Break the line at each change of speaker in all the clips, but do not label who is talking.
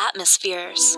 atmospheres.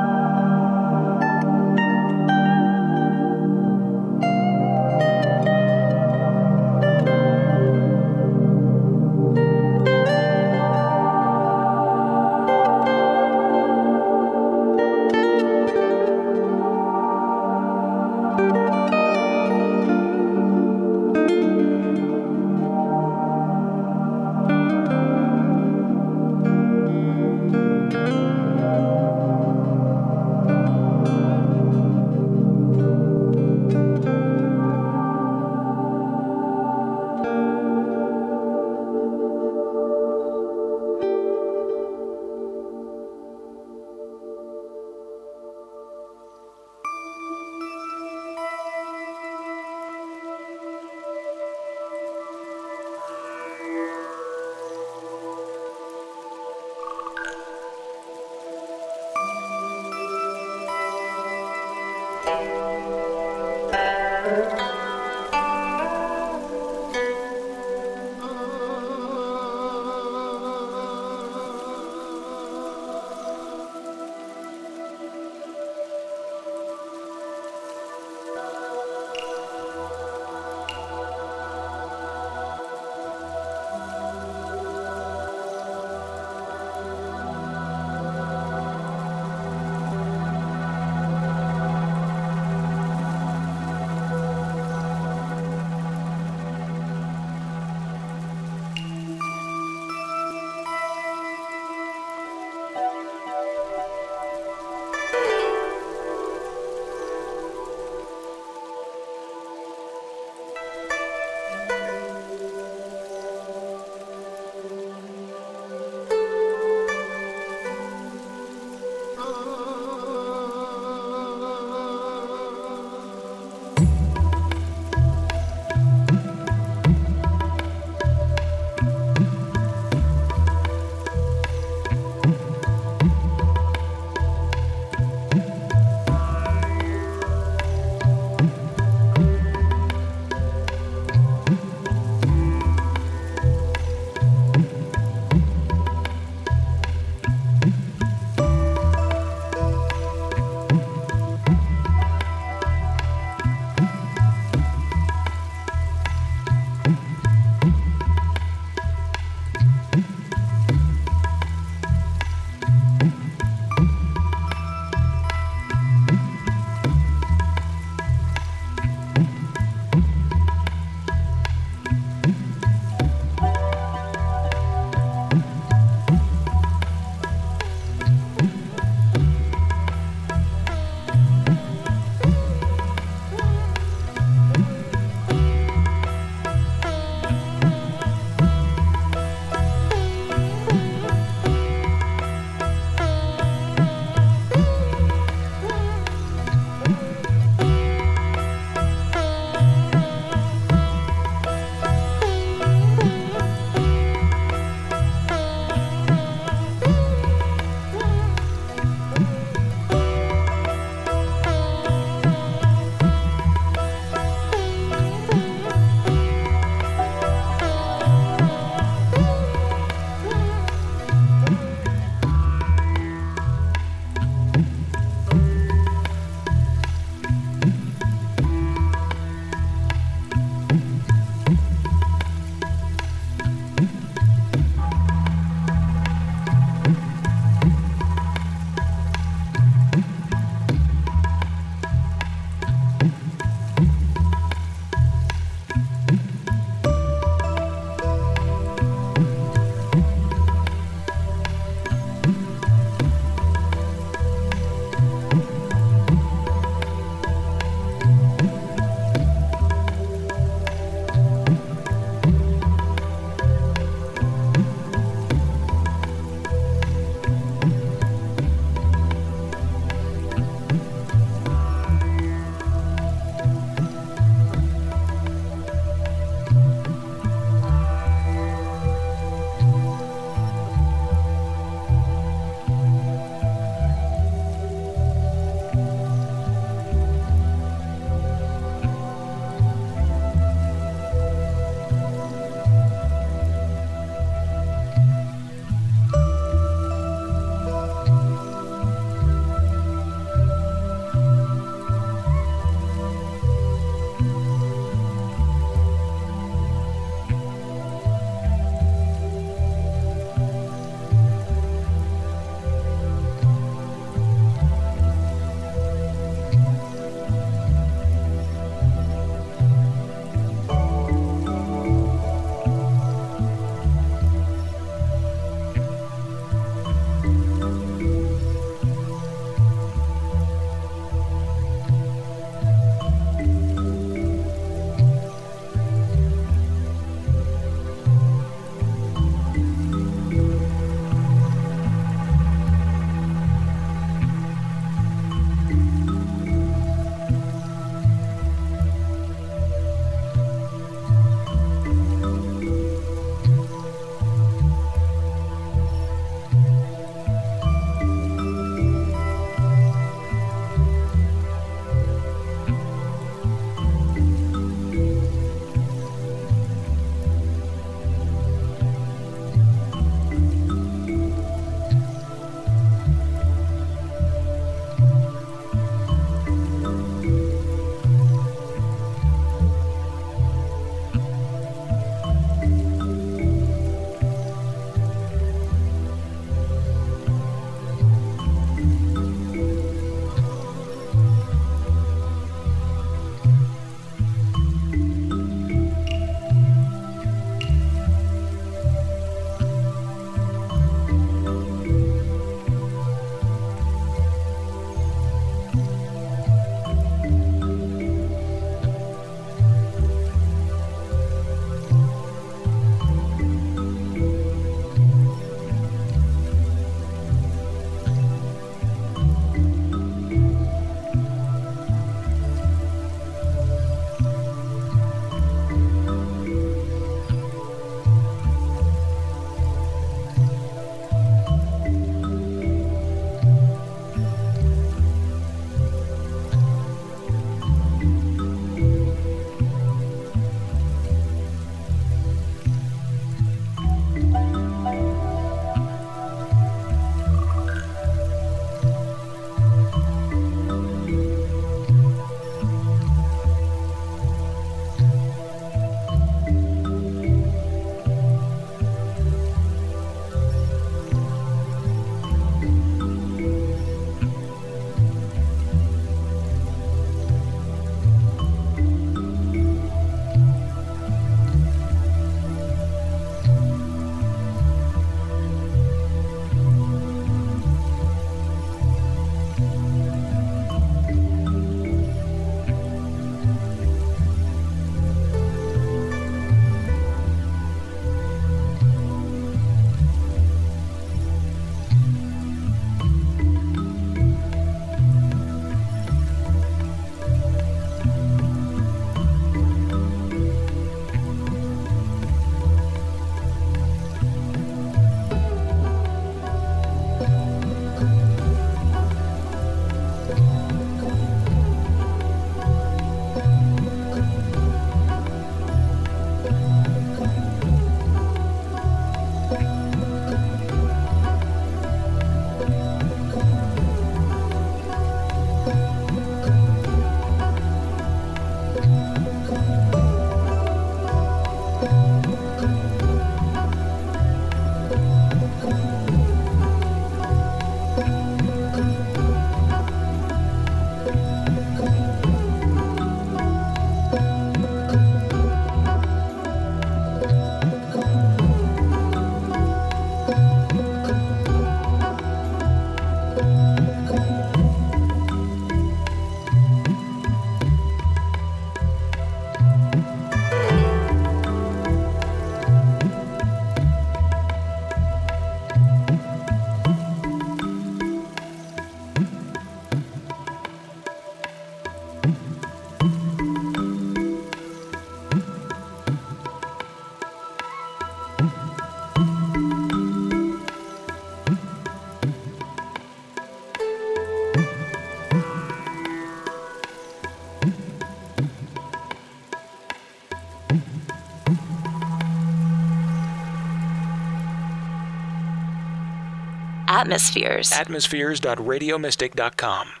Atmospheres.
Atmospheres.radiomystic.com.